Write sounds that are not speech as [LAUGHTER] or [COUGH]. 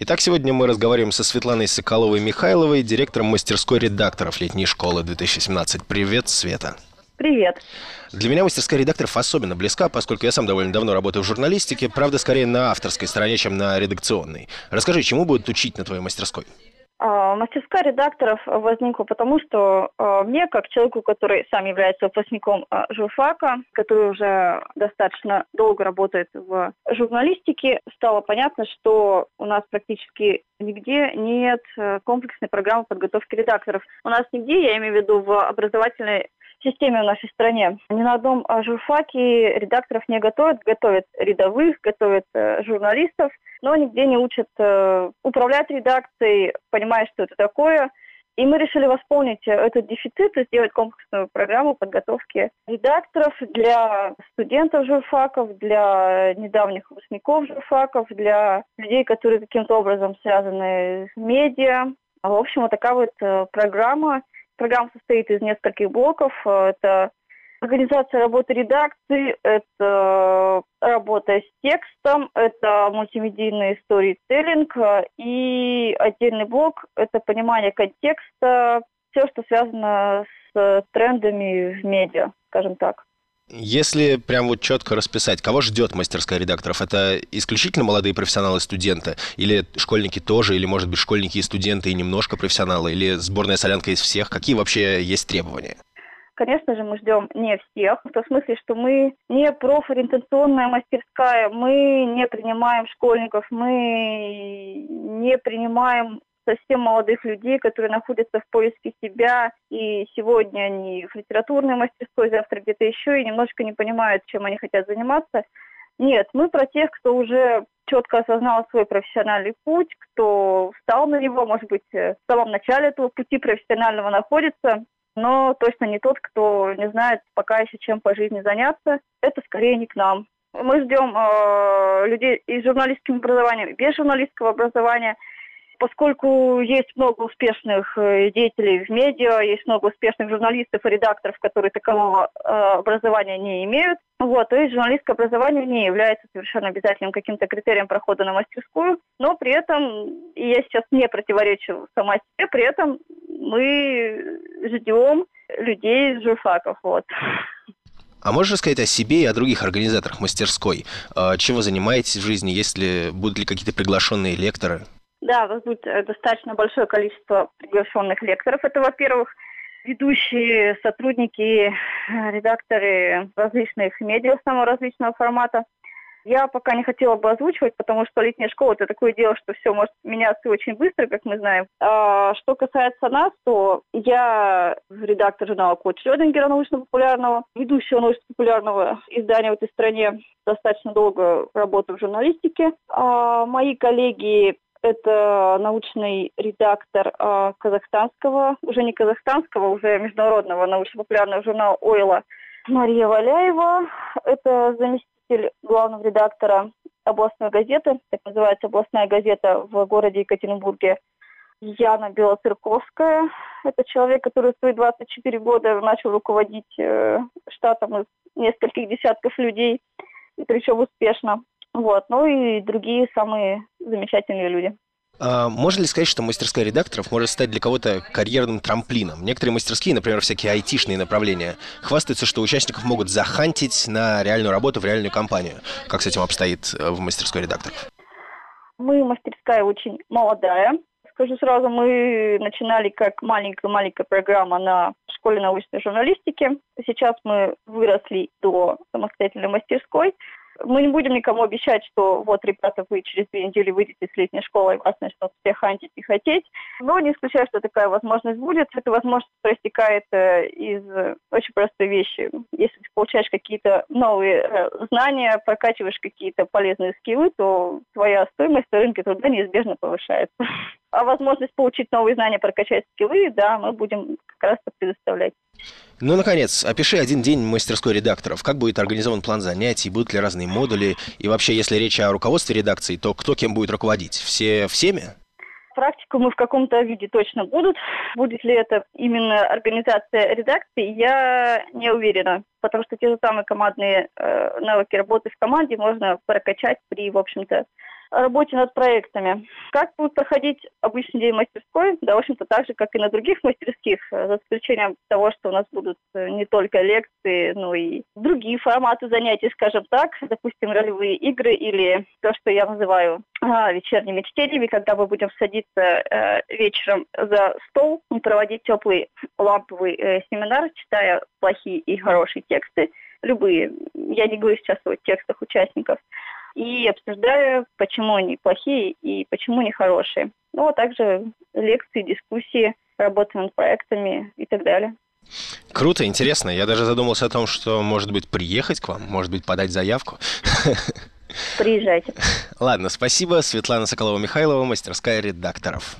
Итак, сегодня мы разговариваем со Светланой Соколовой-Михайловой, директором мастерской редакторов летней школы 2017. Привет, Света. Привет. Для меня мастерская редакторов особенно близка, поскольку я сам довольно давно работаю в журналистике, правда, скорее на авторской стороне, чем на редакционной. Расскажи, чему будут учить на твоей мастерской? А, мастерская редакторов возникла потому, что а, мне, как человеку, который сам является выпускником а, журфака, который уже достаточно долго работает в журналистике, стало понятно, что у нас практически нигде нет э, комплексной программы подготовки редакторов. У нас нигде, я имею в виду в образовательной системе в нашей стране. Ни на одном журфаке редакторов не готовят, готовят рядовых, готовят э, журналистов – но нигде не учат э, управлять редакцией, понимая, что это такое. И мы решили восполнить этот дефицит и сделать комплексную программу подготовки редакторов для студентов журфаков, для недавних выпускников журфаков, для людей, которые каким-то образом связаны с медиа. В общем, вот такая вот э, программа. Программа состоит из нескольких блоков. Это Организация работы редакции – это работа с текстом, это мультимедийный сторителлинг и отдельный блок – это понимание контекста, все, что связано с трендами в медиа, скажем так. Если прям вот четко расписать, кого ждет мастерская редакторов? Это исключительно молодые профессионалы студенты? Или школьники тоже? Или, может быть, школьники и студенты и немножко профессионалы? Или сборная солянка из всех? Какие вообще есть требования? Конечно же, мы ждем не всех, в том смысле, что мы не профориентационная мастерская, мы не принимаем школьников, мы не принимаем совсем молодых людей, которые находятся в поиске себя, и сегодня они в литературной мастерской, завтра где-то еще, и немножко не понимают, чем они хотят заниматься. Нет, мы про тех, кто уже четко осознал свой профессиональный путь, кто встал на него, может быть, в самом начале этого пути профессионального находится, но точно не тот, кто не знает пока еще чем по жизни заняться. Это скорее не к нам. Мы ждем э, людей и с журналистским образованием, и без журналистского образования – поскольку есть много успешных э, деятелей в медиа, есть много успешных журналистов и редакторов, которые такового э, образования не имеют, вот, то есть журналистское образование не является совершенно обязательным каким-то критерием прохода на мастерскую, но при этом, и я сейчас не противоречу сама себе, при этом мы ждем людей из журфаков, вот. А можешь рассказать о себе и о других организаторах мастерской? А вы занимаетесь в жизни? Есть ли, будут ли какие-то приглашенные лекторы? Да, у вас будет э, достаточно большое количество приглашенных лекторов. Это, во-первых, ведущие сотрудники, э, редакторы различных медиа самого различного формата. Я пока не хотела бы озвучивать, потому что летняя школа – это такое дело, что все может меняться очень быстро, как мы знаем. А что касается нас, то я редактор журнала «Код Шрёдингера» научно-популярного, ведущего научно-популярного издания в этой стране. Достаточно долго работаю в журналистике. А мои коллеги это научный редактор э, казахстанского, уже не казахстанского, уже международного научно-популярного журнала «Ойла» Мария Валяева. Это заместитель главного редактора областной газеты, так называется областная газета в городе Екатеринбурге. Яна Белоцерковская. Это человек, который свои 24 года начал руководить э, штатом из нескольких десятков людей, и причем успешно. Вот. Ну и другие самые замечательные люди. А можно ли сказать, что мастерская редакторов может стать для кого-то карьерным трамплином? Некоторые мастерские, например, всякие айтишные направления, хвастаются, что участников могут захантить на реальную работу в реальную компанию. Как с этим обстоит э, в мастерской редакторов? Мы мастерская очень молодая. Скажу сразу, мы начинали как маленькая-маленькая программа на школе научной журналистики. Сейчас мы выросли до самостоятельной мастерской. Мы не будем никому обещать, что вот, ребята, вы через две недели выйдете с летней школы, и вас начнут все хантить и хотеть. Но не исключаю, что такая возможность будет. Эта возможность проистекает э, из очень простой вещи. Если ты получаешь какие-то новые э, знания, прокачиваешь какие-то полезные скиллы, то твоя стоимость на рынке труда неизбежно повышается. [LAUGHS] А возможность получить новые знания, прокачать скиллы, да, мы будем как раз предоставлять. Ну, наконец, опиши один день мастерской редакторов. Как будет организован план занятий, будут ли разные модули? И вообще, если речь о руководстве редакции, то кто кем будет руководить? Все всеми? Практику мы в каком-то виде точно будут. Будет ли это именно организация редакции, я не уверена. Потому что те же самые командные э, навыки работы в команде можно прокачать при, в общем-то, работе над проектами. Как будет проходить обычный день мастерской? Да, в общем-то, так же, как и на других мастерских, за исключением того, что у нас будут не только лекции, но и другие форматы занятий, скажем так, допустим, ролевые игры или то, что я называю а, вечерними чтениями, когда мы будем садиться э, вечером за стол и проводить теплый ламповый э, семинар, читая плохие и хорошие тексты, любые. Я не говорю сейчас о текстах участников. И обсуждаю, почему они плохие и почему они хорошие. Ну, а также лекции, дискуссии, работа над проектами и так далее. Круто, интересно. Я даже задумался о том, что, может быть, приехать к вам, может быть, подать заявку. Приезжайте. [LAUGHS] Ладно, спасибо. Светлана Соколова-Михайлова, мастерская редакторов.